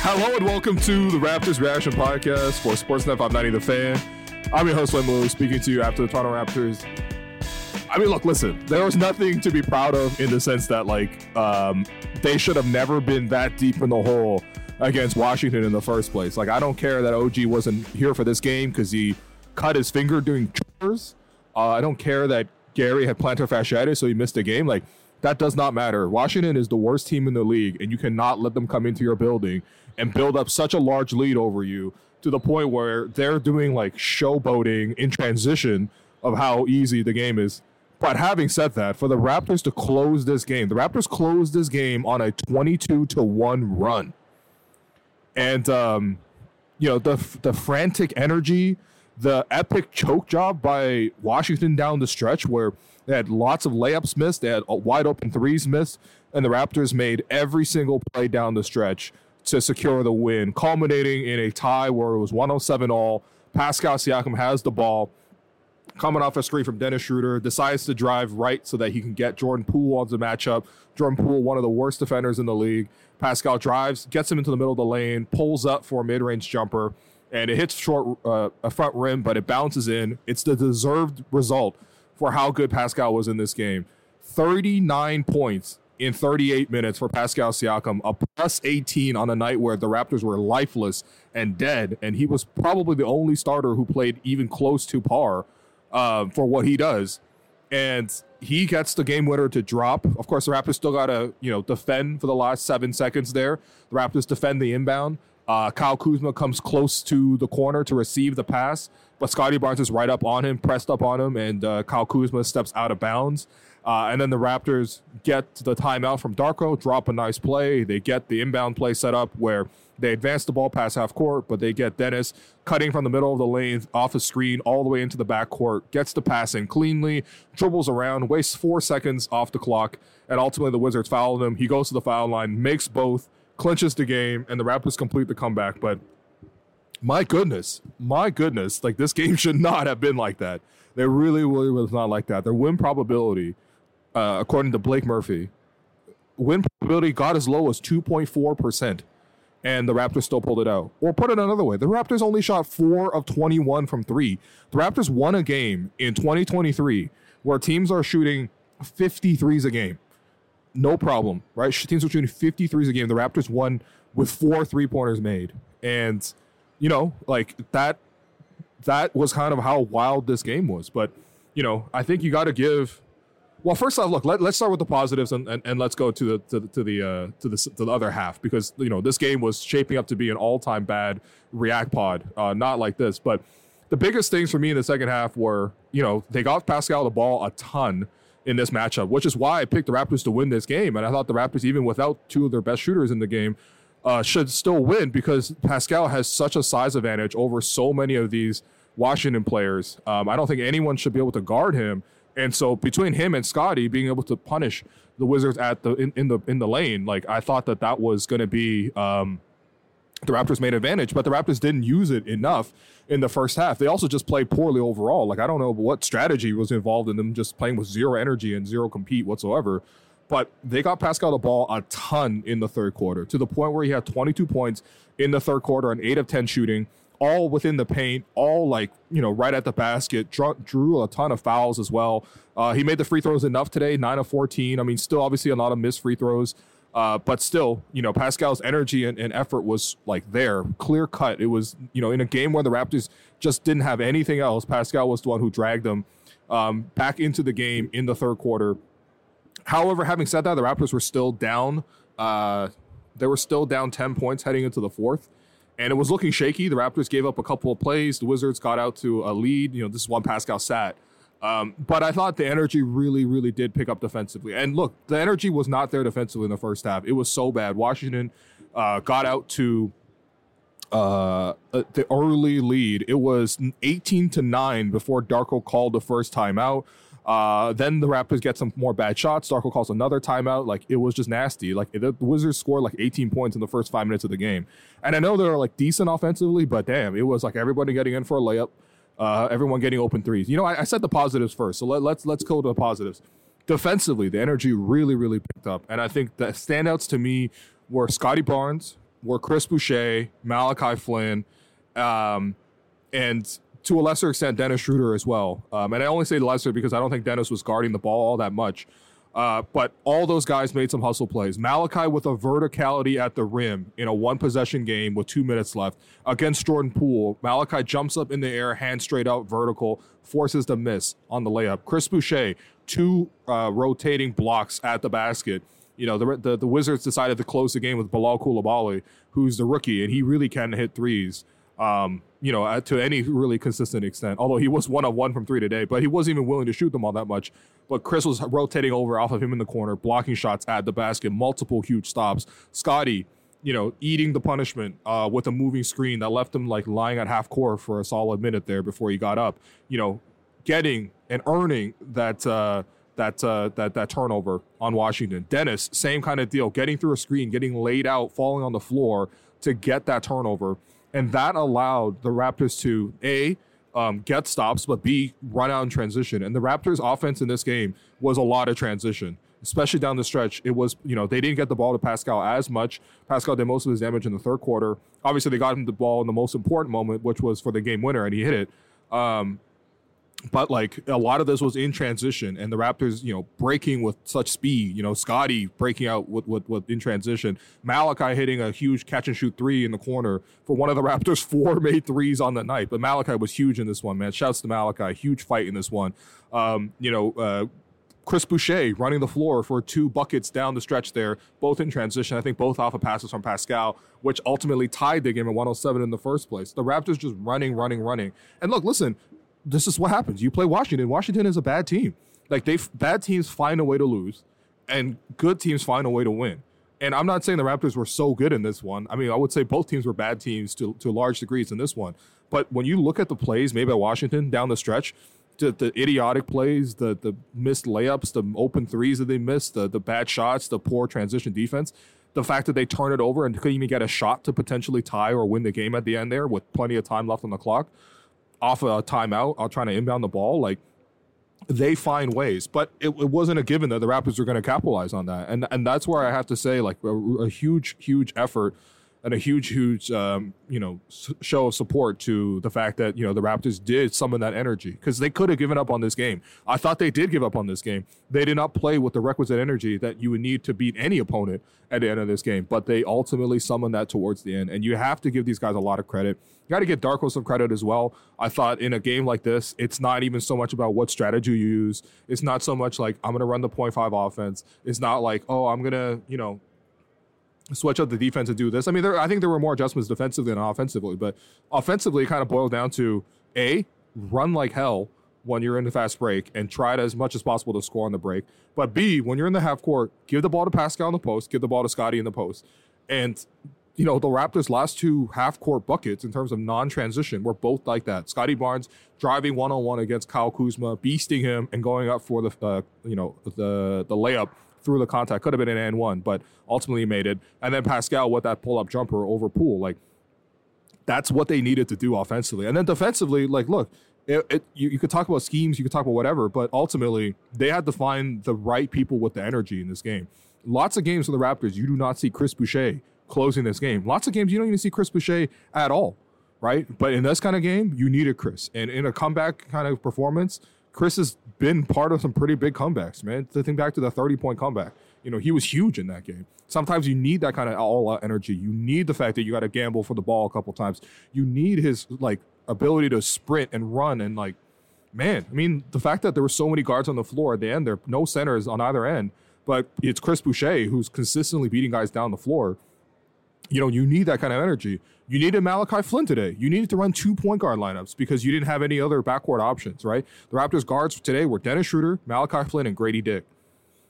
Hello and welcome to the Raptors Reaction Podcast for Sportsnet 590 The Fan. I'm your host, Wayne speaking to you after the Toronto Raptors. I mean, look, listen, there was nothing to be proud of in the sense that, like, um, they should have never been that deep in the hole against Washington in the first place. Like, I don't care that OG wasn't here for this game because he cut his finger doing chores. Uh, I don't care that Gary had plantar fasciitis, so he missed a game. Like, that does not matter. Washington is the worst team in the league, and you cannot let them come into your building and build up such a large lead over you to the point where they're doing like showboating in transition of how easy the game is. But having said that, for the Raptors to close this game, the Raptors closed this game on a 22 to 1 run. And um, you know, the the frantic energy, the epic choke job by Washington down the stretch where they had lots of layups missed, they had uh, wide open threes missed, and the Raptors made every single play down the stretch to secure the win, culminating in a tie where it was 107 all. Pascal Siakam has the ball, coming off a screen from Dennis Schroeder, decides to drive right so that he can get Jordan Poole on the matchup. Jordan Poole, one of the worst defenders in the league. Pascal drives, gets him into the middle of the lane, pulls up for a mid-range jumper, and it hits short uh, a front rim, but it bounces in. It's the deserved result for how good Pascal was in this game. 39 points in 38 minutes for Pascal Siakam, a plus 18 on a night where the Raptors were lifeless and dead, and he was probably the only starter who played even close to par uh, for what he does. And he gets the game winner to drop. Of course, the Raptors still got to you know defend for the last seven seconds there. The Raptors defend the inbound. Uh, Kyle Kuzma comes close to the corner to receive the pass, but Scottie Barnes is right up on him, pressed up on him, and uh, Kyle Kuzma steps out of bounds. Uh, and then the Raptors get the timeout from Darko, drop a nice play. They get the inbound play set up where they advance the ball past half court, but they get Dennis cutting from the middle of the lane off a screen all the way into the back court, gets the pass in cleanly, dribbles around, wastes four seconds off the clock, and ultimately the Wizards foul him. He goes to the foul line, makes both, clinches the game, and the Raptors complete the comeback. But my goodness, my goodness, like this game should not have been like that. They really, really was not like that. Their win probability uh, according to Blake Murphy, win probability got as low as 2.4%, and the Raptors still pulled it out. Or put it another way, the Raptors only shot 4 of 21 from 3. The Raptors won a game in 2023 where teams are shooting 53s a game. No problem, right? Teams are shooting 53s a game. The Raptors won with four three pointers made. And, you know, like that that was kind of how wild this game was. But, you know, I think you got to give well, first off, look, let, us start with the positives and, and, and let's go to the to the to the, uh, to the to the other half because you know this game was shaping up to be an all time bad React Pod, uh, not like this. But the biggest things for me in the second half were you know they got Pascal the ball a ton in this matchup, which is why I picked the Raptors to win this game, and I thought the Raptors, even without two of their best shooters in the game, uh, should still win because Pascal has such a size advantage over so many of these Washington players. Um, I don't think anyone should be able to guard him. And so between him and Scottie being able to punish the Wizards at the in, in the in the lane, like I thought that that was going to be um, the Raptors' made advantage, but the Raptors didn't use it enough in the first half. They also just played poorly overall. Like I don't know what strategy was involved in them just playing with zero energy and zero compete whatsoever. But they got Pascal the ball a ton in the third quarter to the point where he had 22 points in the third quarter and 8 of 10 shooting all within the paint, all like, you know, right at the basket, drew, drew a ton of fouls as well. Uh, he made the free throws enough today, 9 of 14. I mean, still obviously a lot of missed free throws. Uh, but still, you know, Pascal's energy and, and, effort was like there, clear cut. It was, you know, in a game where the Raptors just didn't have anything else, Pascal was the one who dragged them um, back into the game in the third quarter. However, having said that, the Raptors were still down. Uh, they were still down 10 points heading into the fourth and it was looking shaky. The Raptors gave up a couple of plays. The Wizards got out to a lead. You know, this is one Pascal sat. Um, but I thought the energy really, really did pick up defensively. And look, the energy was not there defensively in the first half. It was so bad. Washington uh, got out to uh, uh the early lead. It was 18 to 9 before Darko called the first timeout. Uh, then the Raptors get some more bad shots. Darko calls another timeout. Like it was just nasty. Like the Wizards scored like 18 points in the first five minutes of the game. And I know they're like decent offensively, but damn, it was like everybody getting in for a layup, uh, everyone getting open threes. You know, I, I said the positives first, so let, let's let's go to the positives. Defensively, the energy really really picked up, and I think the standouts to me were Scottie Barnes, were Chris Boucher, Malachi Flynn, um, and to a lesser extent Dennis Schroeder as well. Um, and I only say lesser because I don't think Dennis was guarding the ball all that much. Uh, but all those guys made some hustle plays. Malachi with a verticality at the rim in a one possession game with two minutes left against Jordan Poole. Malachi jumps up in the air, hand straight out, vertical, forces the miss on the layup. Chris Boucher, two uh, rotating blocks at the basket. You know, the, the, the Wizards decided to close the game with Bilal Coulibaly, who's the rookie, and he really can hit threes. Um, you know, to any really consistent extent. Although he was one of one from three today, but he wasn't even willing to shoot them all that much. But Chris was rotating over off of him in the corner, blocking shots at the basket, multiple huge stops. Scottie, you know, eating the punishment uh, with a moving screen that left him like lying at half court for a solid minute there before he got up. You know, getting and earning that. Uh, that uh, that that turnover on Washington. Dennis, same kind of deal, getting through a screen, getting laid out, falling on the floor to get that turnover and that allowed the Raptors to a um, get stops, but b run out in transition. And the Raptors' offense in this game was a lot of transition, especially down the stretch. It was you know they didn't get the ball to Pascal as much. Pascal did most of his damage in the third quarter. Obviously, they got him the ball in the most important moment, which was for the game winner, and he hit it. Um, but like a lot of this was in transition and the Raptors, you know, breaking with such speed, you know, Scottie breaking out with, with, with in transition, Malachi hitting a huge catch and shoot three in the corner for one of the Raptors' four made threes on the night. But Malachi was huge in this one, man. Shouts to Malachi, huge fight in this one. Um, you know, uh, Chris Boucher running the floor for two buckets down the stretch there, both in transition. I think both off of passes from Pascal, which ultimately tied the game at 107 in the first place. The Raptors just running, running, running. And look, listen, this is what happens. You play Washington. Washington is a bad team. Like they bad teams find a way to lose, and good teams find a way to win. And I'm not saying the Raptors were so good in this one. I mean, I would say both teams were bad teams to to large degrees in this one. But when you look at the plays made by Washington down the stretch, the, the idiotic plays, the the missed layups, the open threes that they missed, the the bad shots, the poor transition defense, the fact that they turn it over and couldn't even get a shot to potentially tie or win the game at the end there with plenty of time left on the clock off a timeout, I'll trying to inbound the ball. Like they find ways, but it, it wasn't a given that the Raptors were going to capitalize on that, and and that's where I have to say like a, a huge, huge effort and a huge, huge, um, you know, show of support to the fact that you know the Raptors did summon that energy because they could have given up on this game. I thought they did give up on this game. They did not play with the requisite energy that you would need to beat any opponent at the end of this game, but they ultimately summoned that towards the end. And you have to give these guys a lot of credit. You got to give Darko some credit as well. I thought in a game like this, it's not even so much about what strategy you use. It's not so much like I'm going to run the point five offense. It's not like oh I'm going to you know switch up the defense and do this. I mean, there, I think there were more adjustments defensively than offensively, but offensively, it kind of boiled down to a run like hell when you're in the fast break and try to, as much as possible to score on the break. But B, when you're in the half court, give the ball to Pascal in the post, give the ball to Scottie in the post, and you know the Raptors' last two half court buckets in terms of non-transition were both like that. Scottie Barnes driving one on one against Kyle Kuzma, beasting him and going up for the uh, you know the the layup through the contact. Could have been an and one, but ultimately made it. And then Pascal with that pull up jumper over Poole. Like that's what they needed to do offensively. And then defensively, like, look, it, it, you, you could talk about schemes, you could talk about whatever, but ultimately they had to find the right people with the energy in this game. Lots of games for the Raptors, you do not see Chris Boucher closing this game. Lots of games you don't even see Chris Boucher at all, right? But in this kind of game, you needed Chris. And in a comeback kind of performance, Chris has been part of some pretty big comebacks, man. To think back to the 30 point comeback, you know, he was huge in that game. Sometimes you need that kind of all out energy. You need the fact that you got to gamble for the ball a couple times. You need his like ability to sprint and run and like, man, I mean, the fact that there were so many guards on the floor at the end, there no centers on either end, but it's Chris Boucher who's consistently beating guys down the floor you know, you need that kind of energy. You needed Malachi Flynn today. You needed to run two point guard lineups because you didn't have any other backcourt options, right? The Raptors guards today were Dennis Schroeder, Malachi Flynn, and Grady Dick,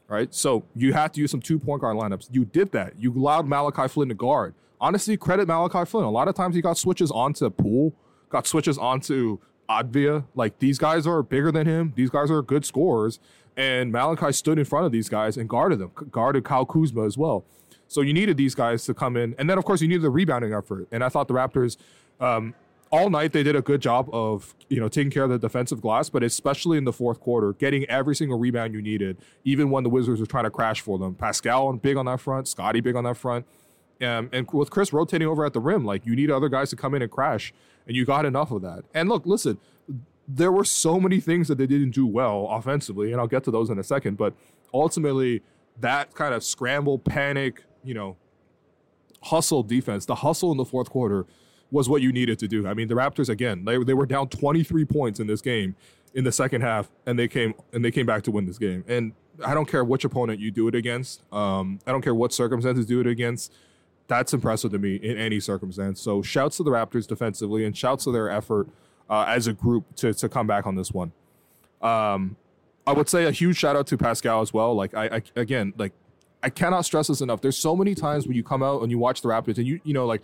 right? So you had to use some two point guard lineups. You did that. You allowed Malachi Flynn to guard. Honestly, credit Malachi Flynn. A lot of times he got switches onto Poole, got switches onto Avdija. Like these guys are bigger than him. These guys are good scorers. And Malachi stood in front of these guys and guarded them, guarded Kyle Kuzma as well. So you needed these guys to come in, and then of course you needed the rebounding effort. And I thought the Raptors. Um, all night they did a good job of you know taking care of the defensive glass, but especially in the fourth quarter, getting every single rebound you needed, even when the Wizards were trying to crash for them. Pascal big on that front, Scottie big on that front. Um, and with Chris rotating over at the rim, like you need other guys to come in and crash, and you got enough of that. And look, listen, there were so many things that they didn't do well offensively, and I'll get to those in a second. But ultimately, that kind of scramble, panic, you know, hustle defense, the hustle in the fourth quarter was what you needed to do. I mean, the Raptors again, they, they were down 23 points in this game in the second half, and they came and they came back to win this game. And I don't care which opponent you do it against. Um, I don't care what circumstances do it against. That's impressive to me in any circumstance. So shouts to the Raptors defensively and shouts to their effort uh, as a group to to come back on this one. Um, I would say a huge shout out to Pascal as well. Like I, I again, like I cannot stress this enough. There's so many times when you come out and you watch the Raptors and you you know like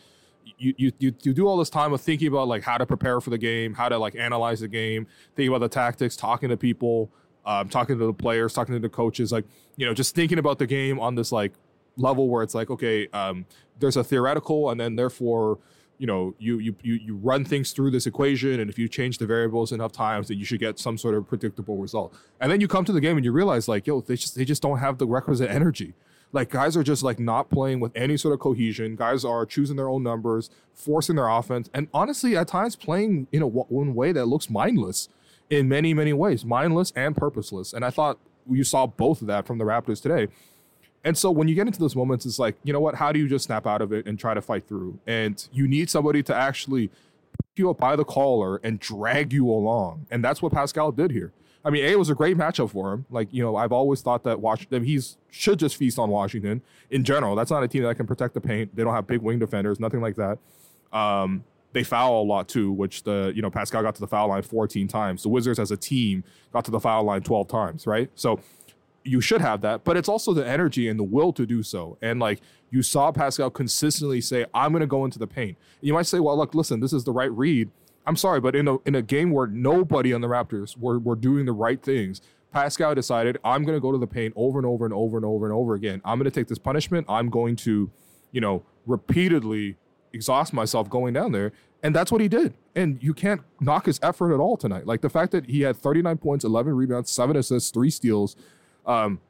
you, you you do all this time of thinking about like how to prepare for the game, how to like analyze the game, thinking about the tactics, talking to people, um, talking to the players, talking to the coaches, like you know, just thinking about the game on this like level where it's like, okay, um, there's a theoretical, and then therefore, you know, you you you run things through this equation, and if you change the variables enough times, then you should get some sort of predictable result. And then you come to the game and you realize like, yo, they just they just don't have the requisite energy. Like guys are just like not playing with any sort of cohesion. Guys are choosing their own numbers, forcing their offense, and honestly, at times playing in a one way that looks mindless in many many ways, mindless and purposeless. And I thought you saw both of that from the Raptors today. And so when you get into those moments, it's like, you know what? How do you just snap out of it and try to fight through? And you need somebody to actually pick you up by the collar and drag you along. And that's what Pascal did here. I mean, A, it was a great matchup for him. Like, you know, I've always thought that Washington, he's should just feast on Washington in general. That's not a team that can protect the paint. They don't have big wing defenders, nothing like that. Um, they foul a lot too, which the, you know, Pascal got to the foul line 14 times. The Wizards as a team got to the foul line 12 times, right? So you should have that, but it's also the energy and the will to do so. And like you saw Pascal consistently say, I'm going to go into the paint. And you might say, well, look, listen, this is the right read I'm sorry, but in a in a game where nobody on the Raptors were were doing the right things, Pascal decided I'm going to go to the paint over and over and over and over and over again. I'm going to take this punishment. I'm going to, you know, repeatedly exhaust myself going down there, and that's what he did. And you can't knock his effort at all tonight. Like the fact that he had 39 points, 11 rebounds, seven assists, three steals. Um,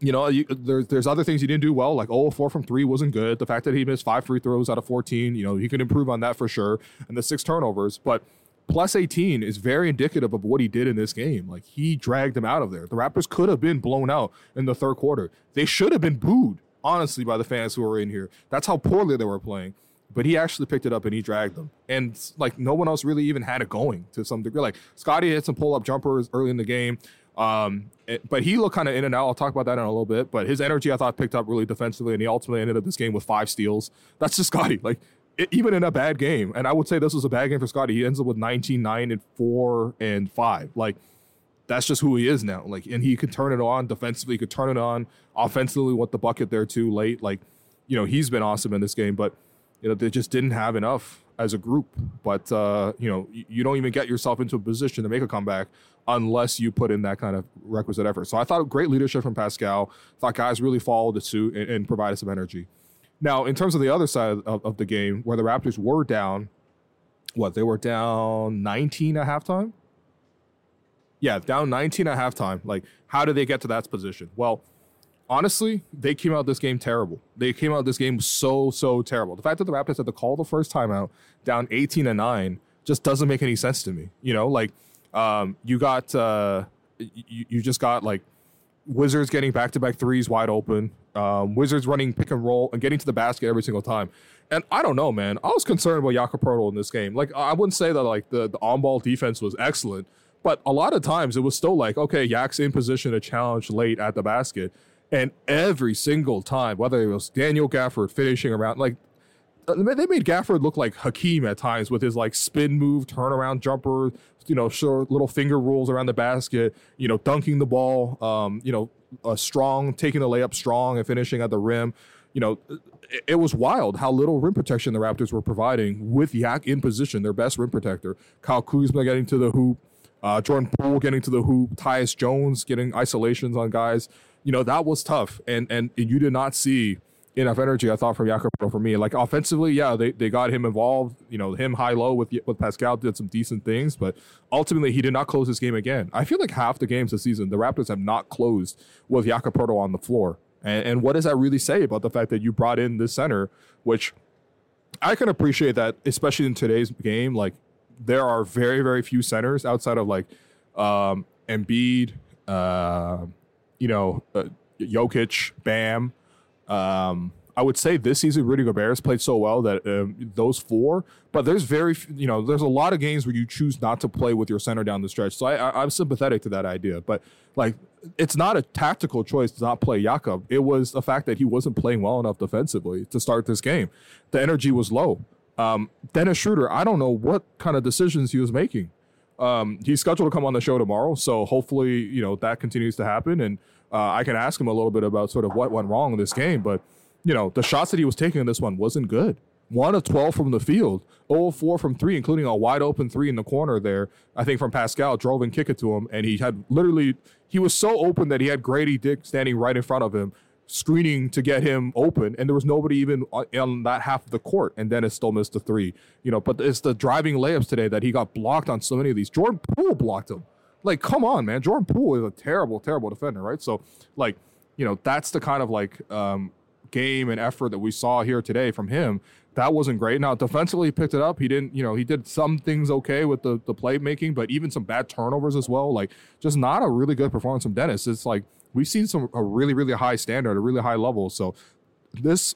you know, you, there, there's other things he didn't do well, like 0 4 from three wasn't good. The fact that he missed five free throws out of 14, you know, he can improve on that for sure. And the six turnovers, but plus 18 is very indicative of what he did in this game. Like he dragged them out of there. The Raptors could have been blown out in the third quarter. They should have been booed, honestly, by the fans who were in here. That's how poorly they were playing. But he actually picked it up and he dragged them. And like no one else really even had it going to some degree. Like Scottie hit some pull up jumpers early in the game. Um, it, but he looked kind of in and out. I'll talk about that in a little bit. But his energy, I thought, picked up really defensively, and he ultimately ended up this game with five steals. That's just Scottie. Like it, even in a bad game, and I would say this was a bad game for Scottie. He ends up with 19, 9, and four and five. Like that's just who he is now. Like, and he could turn it on defensively. He could turn it on offensively with the bucket there too late. Like, you know, he's been awesome in this game, but you know they just didn't have enough as a group. But uh, you know, you don't even get yourself into a position to make a comeback unless you put in that kind of requisite effort. So I thought great leadership from Pascal. Thought guys really followed the suit and, and provided some energy. Now, in terms of the other side of, of, the game, where the Raptors were down, what they were down 19 at halftime. Yeah, down 19 at halftime. Like, how did they get to that position? Well, honestly, they came out this game terrible. They came out this game so so terrible. The fact that the Raptors had to call the first timeout down 18 and 9 just doesn't make any sense to me. You know, like um, you got uh, you, you just got like Wizards getting back to back threes wide open. Um, Wizards running pick and roll and getting to the basket every single time. And I don't know, man. I was concerned about Jakob Poeltl in this game. Like I wouldn't say that like the, the on ball defense was excellent, but a lot of times it was still like, okay, Yak's in position to challenge late at the basket. And every single time, whether it was Daniel Gafford finishing around, like they made Gafford look like Hakeem at times with his like spin move, turnaround jumper, you know, short little finger rolls around the basket, you know, dunking the ball, um, you know, uh, strong, taking the layup strong and finishing at the rim. You know, it, it, was wild how little rim protection the Raptors were providing with Yak in position, their best rim protector. Kyle Kuzma getting to the hoop, uh, Jordan Poole getting to the hoop, Tyus Jones getting isolations on guys. You know, that was tough. And, and, and you did not see enough energy, I thought, from Jakob for me. Like offensively, yeah, they, they got him involved. You know, him high low with with Pascal did some decent things, but ultimately he did not close this game again. I feel like half the games this season, the Raptors have not closed with Jakob on the floor. And, and what does that really say about the fact that you brought in this center, which I can appreciate that, especially in today's game. Like there are very, very few centers outside of like um, Embiid, uh, you know, uh, Jokic, Bam. Um, I would say this season Rudy Gobert has played so well that um, those four. But there's very, you know, there's a lot of games where you choose not to play with your center down the stretch. So I, I, I'm sympathetic to that idea. But like, it's not a tactical choice to not play Jakob. It was the fact that he wasn't playing well enough defensively to start this game. The energy was low. Um, Dennis Schroeder, I don't know what kind of decisions he was making. Um, he's scheduled to come on the show tomorrow, so hopefully, you know, that continues to happen, and uh, I can ask him a little bit about sort of what went wrong in this game. But you know, the shots that he was taking in this one wasn't good. One of 12 from the field, 0 4 from three, including a wide open three in the corner there. I think from Pascal, drove and kicked it to him. And he had literally, he was so open that he had Grady Dick standing right in front of him, screening to get him open. And there was nobody even on that half of the court. And Dennis still missed the three. You know, but it's the driving layups today that he got blocked on so many of these. Jordan Poole blocked him. Like, come on, man. Jordan Poole is a terrible, terrible defender, right? So, like, you know, that's the kind of like um, game and effort that we saw here today from him. That wasn't great. Now defensively, he picked it up. He didn't, you know, he did some things okay with the the playmaking, but even some bad turnovers as well. Like just not a really good performance from Dennis. It's like we've seen some a really really high standard, a really high level. So this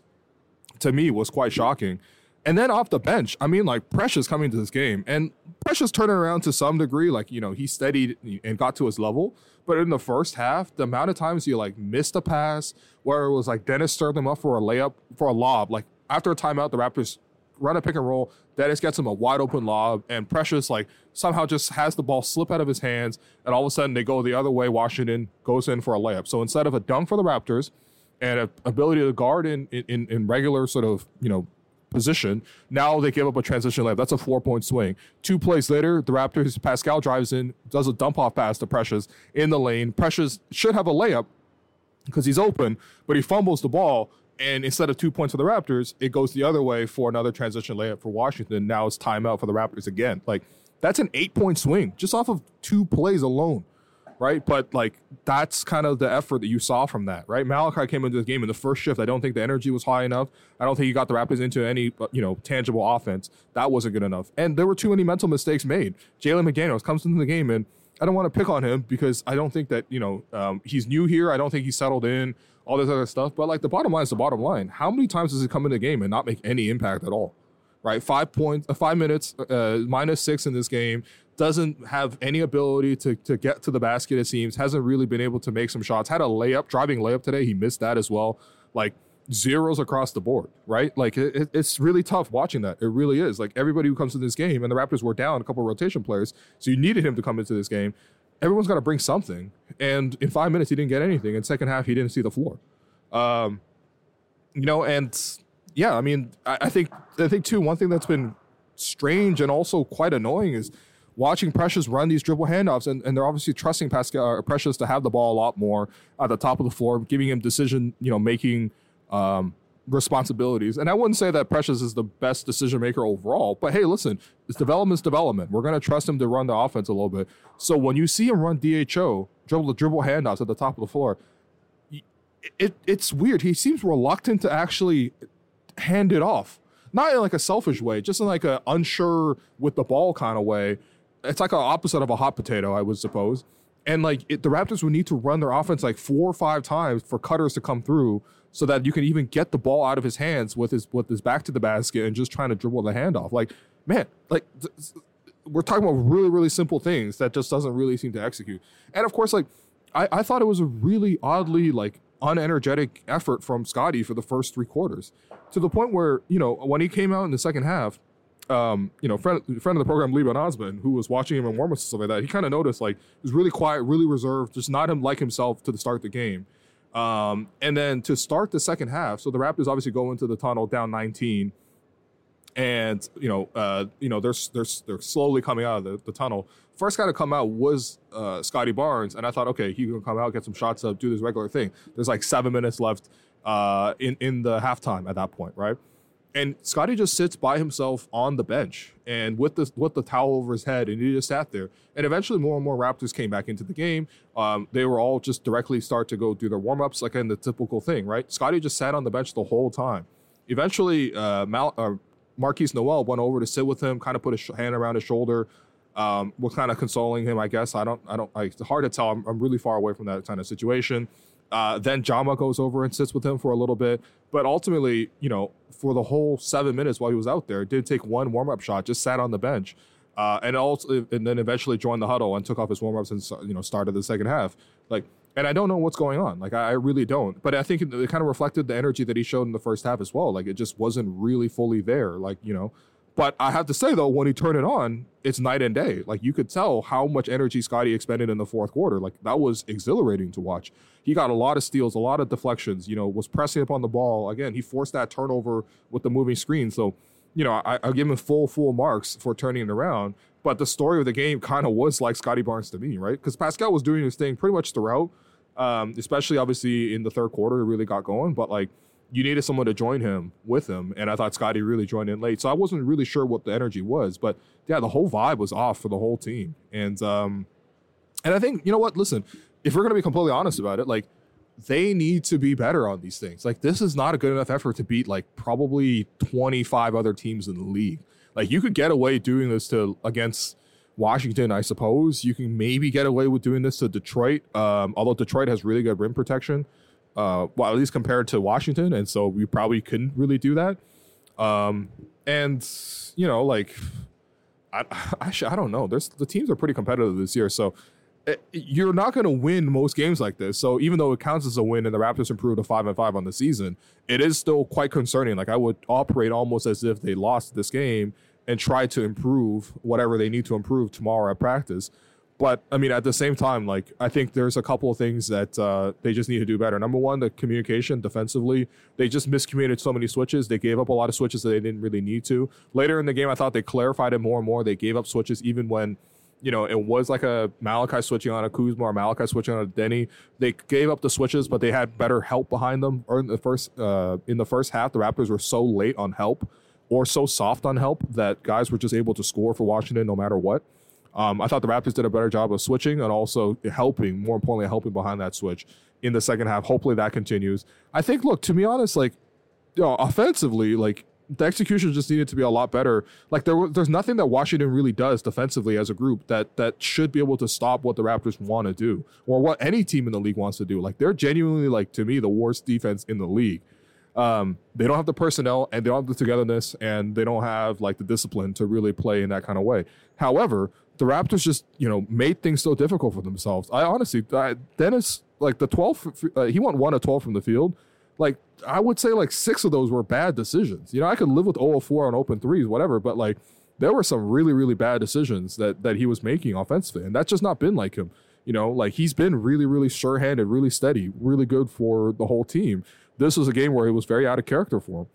to me was quite shocking. And then off the bench, I mean, like Precious coming to this game, and Precious turning around to some degree. Like you know, he steadied and got to his level. But in the first half, the amount of times he like missed a pass, where it was like Dennis stirred him up for a layup for a lob. Like after a timeout, the Raptors run a pick and roll. Dennis gets him a wide open lob, and Precious like somehow just has the ball slip out of his hands, and all of a sudden they go the other way. Washington goes in for a layup. So instead of a dunk for the Raptors and an ability to guard in in, in regular sort of you know position. Now they give up a transition layup. That's a four point swing. Two plays later, the Raptors, Pascal drives in, does a dump off pass to Precious in the lane. Precious should have a layup because he's open, but he fumbles the ball. And instead of two points for the Raptors, it goes the other way for another transition layup for Washington. Now it's timeout for the Raptors again. Like, that's an eight point swing just off of two plays alone right? But like that's kind of the effort that you saw from that, right? Malachi came into the game in the first shift. I don't think the energy was high enough. I don't think he got the Raptors into any you know tangible offense. That wasn't good enough, and there were too many mental mistakes made. Jalen McDaniels comes into the game and. I don't want to pick on him because I don't think that you know um, he's new here. I don't think he's settled in all this other stuff. But like the bottom line is the bottom line. How many times does he come in the game and not make any impact at all? Right, five points, uh, five minutes, uh, minus six in this game doesn't have any ability to, to get to the basket, it seems, hasn't really been able to make some shots. Had a layup, driving layup today. He missed that as well. Like zeros across the board, right? Like it, it's really tough watching that. It really is. Like everybody who comes to this game, and the Raptors were down a couple rotation players, so you needed him to come into this game. Everyone's got to bring something. And in five minutes, he didn't get anything. In second half, he didn't see the floor. Um, you know, and yeah, I mean, I, I think I think too. One thing that's been strange and also quite annoying is watching Precious run these dribble handoffs, and, and they're obviously trusting Pascal uh, Precious to have the ball a lot more at the top of the floor, giving him decision, you know, making um, responsibilities. And I wouldn't say that Precious is the best decision maker overall, but hey, listen, it's development's development. We're going to trust him to run the offense a little bit. So when you see him run DHO, dribble the dribble handoffs at the top of the floor, it, it's weird. He seems reluctant to actually hand it off. Not in like a selfish way, just in like a unsure with the ball kind of way it's like an opposite of a hot potato, I would suppose. And like it, the Raptors would need to run their offense like four or five times for cutters to come through, so that you can even get the ball out of his hands with his with his back to the basket and just trying to dribble the handoff. Like man, like th- we're talking about really really simple things that just doesn't really seem to execute. And of course, like I, I thought it was a really oddly like unenergetic effort from Scotty for the first three quarters, to the point where you know when he came out in the second half um, you know, friend friend of the program, Lee Osman, who was watching him in warmups and stuff like that, he kind of noticed like he was really quiet, really reserved, just not him like himself to the start of the game. Um, and then to start the second half, so the Raptors obviously go into the tunnel down 19, and you know, uh, you know, they're they're they're slowly coming out of the, the tunnel. First guy to come out was uh, Scottie Barnes, and I thought, okay, he can come out, get some shots up, do this regular thing. There's like seven minutes left uh, in in the halftime at that point, right? And Scottie just sits by himself on the bench and with the with the towel over his head, and he just sat there. And eventually, more and more Raptors came back into the game. Um, they were all just directly start to go do their warm ups, like in the typical thing, right? Scottie just sat on the bench the whole time. Eventually, uh, Mal- uh, Markquis Nowell went over to sit with him, kind of put a sh- hand around his shoulder, um, was kind of consoling him. I guess I don't, I don't. It's hard to tell. I'm, I'm really far away from that kind of situation. Uh, then Jama goes over and sits with him for a little bit. But ultimately, you know, for the whole seven minutes while he was out there, did take one warm up shot, just sat on the bench, uh, and also and then eventually joined the huddle and took off his warm ups and you know started the second half. Like, and I don't know what's going on. Like, I, I really don't. But I think it, it kind of reflected the energy that he showed in the first half as well. Like, it just wasn't really fully there. Like, you know, but I have to say though, when he turned it on, it's night and day. Like you could tell how much energy Scottie expended in the fourth quarter. Like that was exhilarating to watch. He got a lot of steals, a lot of deflections. You know, was pressing up on the ball. Again, he forced that turnover with the moving screen. So, you know, I, I give him full full marks for turning it around. But the story of the game kind of was like Scottie Barnes to me, right? Because Pascal was doing his thing pretty much throughout. Um, especially obviously in the third quarter, it really got going. But like you needed someone to join him with him. And I thought Scottie really joined in late. So I wasn't really sure what the energy was. But yeah, the whole vibe was off for the whole team. And um and I think, you know what, listen, if we're gonna be completely honest about it, like they need to be better on these things. Like this is not a good enough effort to beat like probably 25 other teams in the league. Like you could get away doing this to against Washington, I suppose. You can maybe get away with doing this to Detroit. Um, although Detroit has really good rim protection uh, well, at least compared to Washington, and so we probably couldn't really do that. Um, and you know, like, I, actually, I don't know. There's the teams are pretty competitive this year, so it, eh, you're not going to win most games like this. So even though it counts as a win and the Raptors improved to five and five on the season, it is still quite concerning. Like I would operate almost as if they lost this game and try to improve whatever they need to improve tomorrow at practice. But I mean, at the same time, like I think there's a couple of things that uh, they just need to do better. Number one, the communication defensively. They just miscommunicated so many switches. They gave up a lot of switches that they didn't really need to. Later in the game, I thought they clarified it more and more. They gave up switches even when you know, it was like a Malachi switching on a Kuzma or Malachi switching on a Deni. They gave up the switches, but they had better help behind them. Or in the first uh, in the first half, the Raptors were so late on help or so soft on help that guys were just able to score for Washington no matter what. Um, I thought the Raptors did a better job of switching and also helping, more importantly, helping behind that switch in the second half. Hopefully that continues. I think, look, to be honest, like, you know, offensively, like, the execution just needed to be a lot better. Like there, there's nothing that Washington really does defensively as a group that that should be able to stop what the Raptors want to do or what any team in the league wants to do. Like they're genuinely, like to me, the worst defense in the league. Um, they don't have the personnel and they don't have the togetherness and they don't have like the discipline to really play in that kind of way. However, the Raptors just you know made things so difficult for themselves. I honestly, I, Dennis, like the 12, uh, he went one of 12 from the field. Like I would say, like six of those were bad decisions. You know, I could live with 0 4 on open threes, whatever, but like there were some really, really bad decisions that that he was making offensively, and that's just not been like him. You know, like he's been really, really sure-handed, really steady, really good for the whole team. This was a game where he was very out of character for him.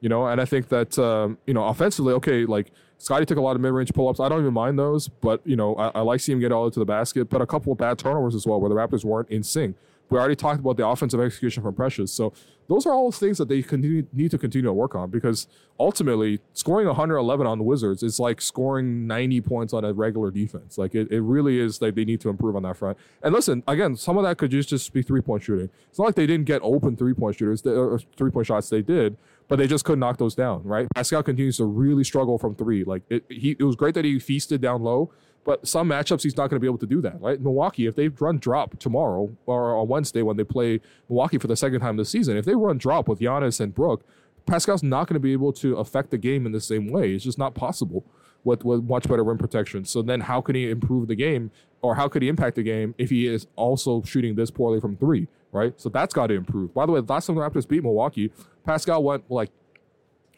You know, and I think that um, you know offensively, okay, like Scottie took a lot of mid-range pull-ups. I don't even mind those, but you know, I, I like seeing him get all into the basket. But a couple of bad turnovers as well, where the Raptors weren't in sync. We already talked about the offensive execution from Precious. So those are all things that they continue, need to continue to work on because ultimately scoring 111 on the Wizards is like scoring 90 points on a regular defense. Like it, it really is like they need to improve on that front. And listen, again, some of that could just, just be three point shooting. It's not like they didn't get open three point shooters three point shots. They did, but they just couldn't knock those down, right? Pascal continues to really struggle from three. Like it, he, it was great that he feasted down low, but some matchups he's not going to be able to do that, right? Milwaukee, if they run drop tomorrow or on Wednesday when they play Milwaukee for the second time this season, if they run drop with Giannis and Brook, Pascal's not going to be able to affect the game in the same way. It's just not possible with, with much better rim protection. So then how can he improve the game or how could he impact the game if he is also shooting this poorly from three, right? So that's got to improve. By the way, last time the Raptors beat Milwaukee, Pascal went like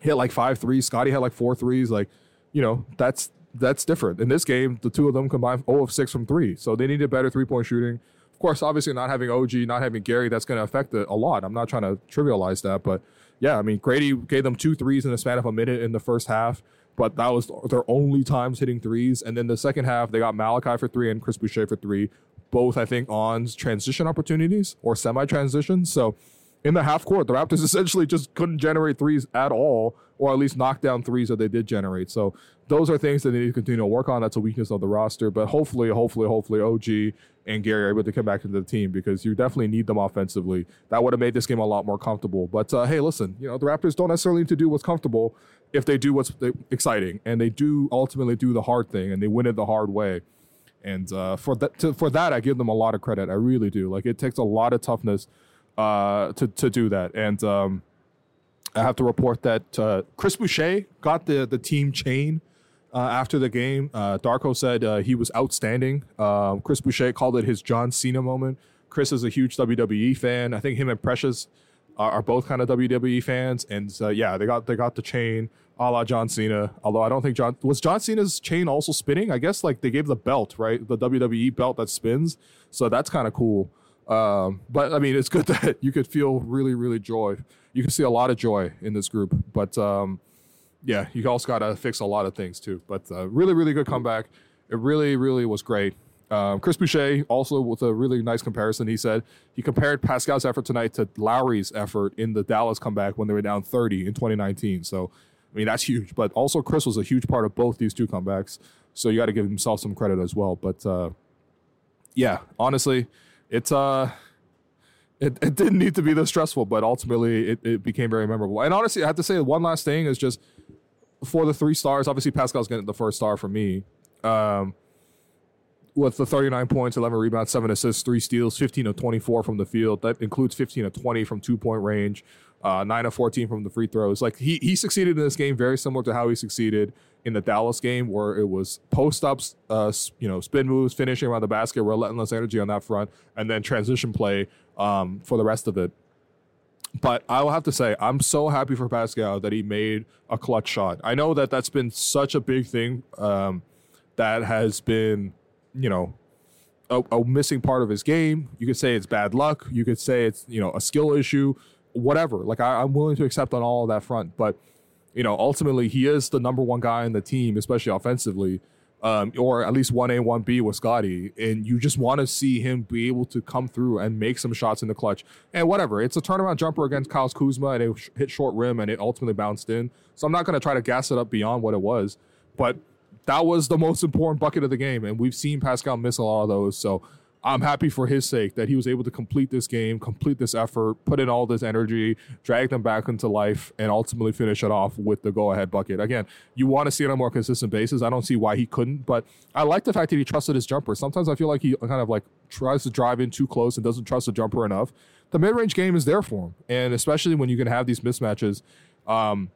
hit like five threes. Scottie had like four threes. Like, you know, that's that's different. In this game, the two of them combined 0 of 6 from three. So they needed better three point shooting. Of course, obviously, not having OG, not having Gary, that's going to affect it a lot. I'm not trying to trivialize that. But yeah, I mean, Grady gave them two threes in the span of a minute in the first half, but that was their only times hitting threes. And then the second half, they got Malachi for three and Chris Boucher for three, both, I think, on transition opportunities or semi transition. So, in the half court. The Raptors essentially just couldn't generate threes at all, or at least knock down threes that they did generate. So those are things that they need to continue to work on. That's a weakness of the roster. But hopefully, hopefully, hopefully, OG and Gary are able to come back into the team because you definitely need them offensively. That would have made this game a lot more comfortable. But uh, hey, listen, you know the Raptors don't necessarily need to do what's comfortable if they do what's exciting, and they do ultimately do the hard thing, and they win it the hard way. And uh, for that, to, for that, I give them a lot of credit. I really do. Like it takes a lot of toughness uh, to to do that. And um, I have to report that uh, Chris Boucher got the the team chain uh, after the game. Uh, Darko said uh, he was outstanding. Um, Chris Boucher called it his John Cena moment. Chris is a huge WWE fan. I think him and Precious are, are both kind of WWE fans, and yeah, they got they got the chain a la John Cena. Although I don't think John was John Cena's chain also spinning. I guess like they gave the belt right, the WWE belt that spins. So that's kind of cool. Um, but I mean, it's good that you could feel really, really joy. You can see a lot of joy in this group. But um, yeah, you also got to fix a lot of things too. But uh, really, really good comeback. It really, really was great. Um, Chris Boucher also with a really nice comparison. He said he compared Pascal's effort tonight to Lowry's effort in the Dallas comeback when they were down 30 in 2019. So, I mean, that's huge. But also, Chris was a huge part of both these two comebacks. So you got to give himself some credit as well. But uh, yeah, honestly, it's uh it, it didn't need to be this stressful, but ultimately it, it became very memorable. And honestly, I have to say one last thing is just for the three stars, obviously Pascal's getting the first star for me. Um, with the 39 points, 11 rebounds, 7 assists, 3 steals, 15 of 24 from the field. That includes 15 of 20 from two point range, uh, 9 of 14 from the free throws. Like he, he succeeded in this game very similar to how he succeeded in the Dallas game where it was post ups, uh, you know, spin moves, finishing around the basket, relentless energy on that front, and then transition play um, for the rest of it. But I will have to say, I'm so happy for Pascal that he made a clutch shot. I know that that's been such a big thing um, that has been, you know, a, a, missing part of his game. You could say it's bad luck. You could say it's, you know, a skill issue, whatever. Like, I, I'm willing to accept on all of that front. But you know, ultimately he is the number one guy in the team, especially offensively, um, or at least one A, one B with Scottie, and you just want to see him be able to come through and make some shots in the clutch. And whatever, it's a turnaround jumper against Kyle's Kuzma, and it hit short rim, and it ultimately bounced in. So I'm not going to try to gas it up beyond what it was, but that was the most important bucket of the game, and we've seen Pascal miss a lot of those. So I'm happy for his sake that he was able to complete this game, complete this effort, put in all this energy, drag them back into life, and ultimately finish it off with the go ahead bucket. Again, you want to see it on a more consistent basis. I don't see why he couldn't, but I like the fact that he trusted his jumper. Sometimes I feel like he kind of like tries to drive in too close and doesn't trust the jumper enough. The mid range game is there for him. And especially when you can have these mismatches, um,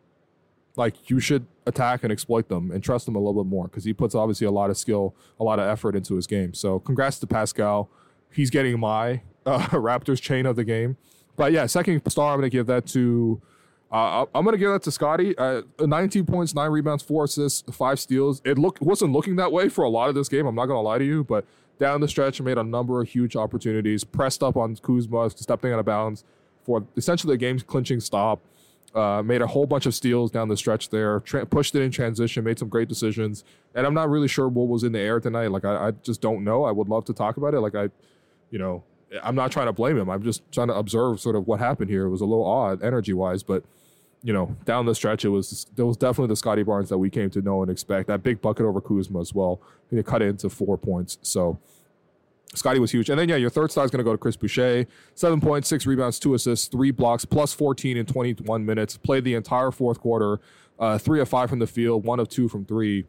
like you should attack and exploit them and trust him a little bit more because he puts obviously a lot of skill, a lot of effort into his game. So congrats to Pascal. He's getting my uh, Raptors chain of the game. But yeah, second star, I'm going to give that to. Uh, I'm going to give that to Scottie. Uh, 19 points, nine rebounds, four assists, five steals. It look wasn't looking that way for a lot of this game. I'm not going to lie to you, but down the stretch, made a number of huge opportunities. Pressed up on Kuzma, stepping out of bounds for essentially a game clinching stop. Uh, made a whole bunch of steals down the stretch there, tra- pushed it in transition, made some great decisions. And I'm not really sure what was in the air tonight. Like, I, I, just don't know. I would love to talk about it. Like, I, you know, I'm not trying to blame him. I'm just trying to observe sort of what happened here. It was a little odd energy wise, but, you know, down the stretch, it was there was definitely the Scottie Barnes that we came to know and expect. That big bucket over Kuzma as well. He cut into four points. So, Scottie was huge. And then, yeah, your third star is going to go to Chris Boucher. Seven points, six rebounds, two assists, three blocks, plus 14 in 21 minutes. Played the entire fourth quarter, uh, three of five from the field, one of two from three.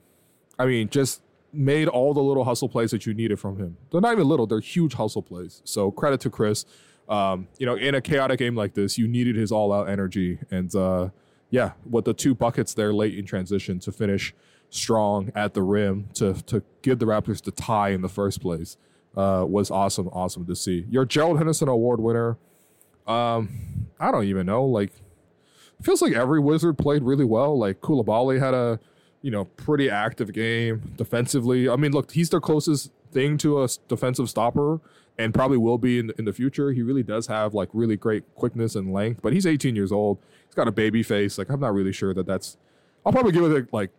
I mean, just made all the little hustle plays that you needed from him. They're not even little, they're huge hustle plays. So credit to Chris. Um, you know, in a chaotic game like this, you needed his all out energy. And uh, yeah, with the two buckets there late in transition to finish strong at the rim to, to give the Raptors the tie in the first place uh, was awesome, awesome to see. Your Gerald Henderson Award winner. Um, I don't even know. Like, feels like every Wizard played really well. Like Coulibaly had a, you know, pretty active game defensively. I mean, look, he's their closest thing to a defensive stopper, and probably will be in in the future. He really does have like really great quickness and length, but he's 18 years old. He's got a baby face. Like, I'm not really sure that that's. I'll probably give it like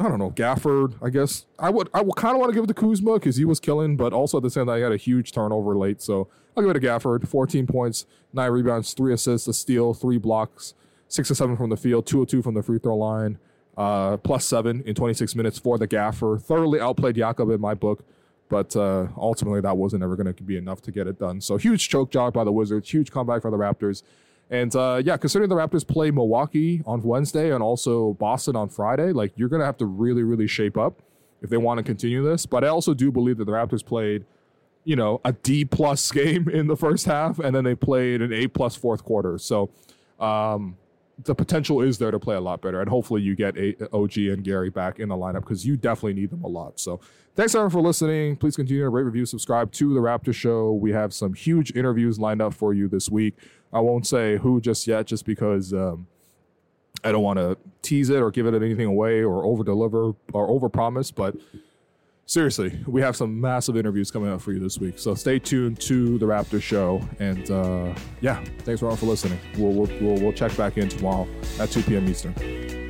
I don't know, Gafford, I guess. I would I would kind of want to give it to Kuzma because he was killing, but also at the same time, he had a huge turnover late. So I'll give it to Gafford. 14 points, nine rebounds, three assists, a steal, three blocks, six or seven from the field, two or two from the free throw line, uh, plus seven in 26 minutes for the Gaffer. Thoroughly outplayed Jakob in my book, but uh, ultimately that wasn't ever going to be enough to get it done. So huge choke job by the Wizards, huge comeback for the Raptors. And uh, yeah, considering the Raptors play Milwaukee on Wednesday and also Boston on Friday, like you're gonna have to really, really shape up if they want to continue this. But I also do believe that the Raptors played, you know, a D plus game in the first half, and then they played an A plus fourth quarter. So um, the potential is there to play a lot better, and hopefully you get a- OG and Gary back in the lineup because you definitely need them a lot. So thanks everyone for listening. Please continue to rate, review, subscribe to the Raptor Show. We have some huge interviews lined up for you this week. I won't say who just yet, just because um, I don't want to tease it or give it anything away or over deliver or over promise. But seriously, we have some massive interviews coming up for you this week. So stay tuned to the Raptor Show. And uh, yeah, thanks everyone for listening. We'll, we'll, we'll, we'll check back in tomorrow at 2 p.m. Eastern.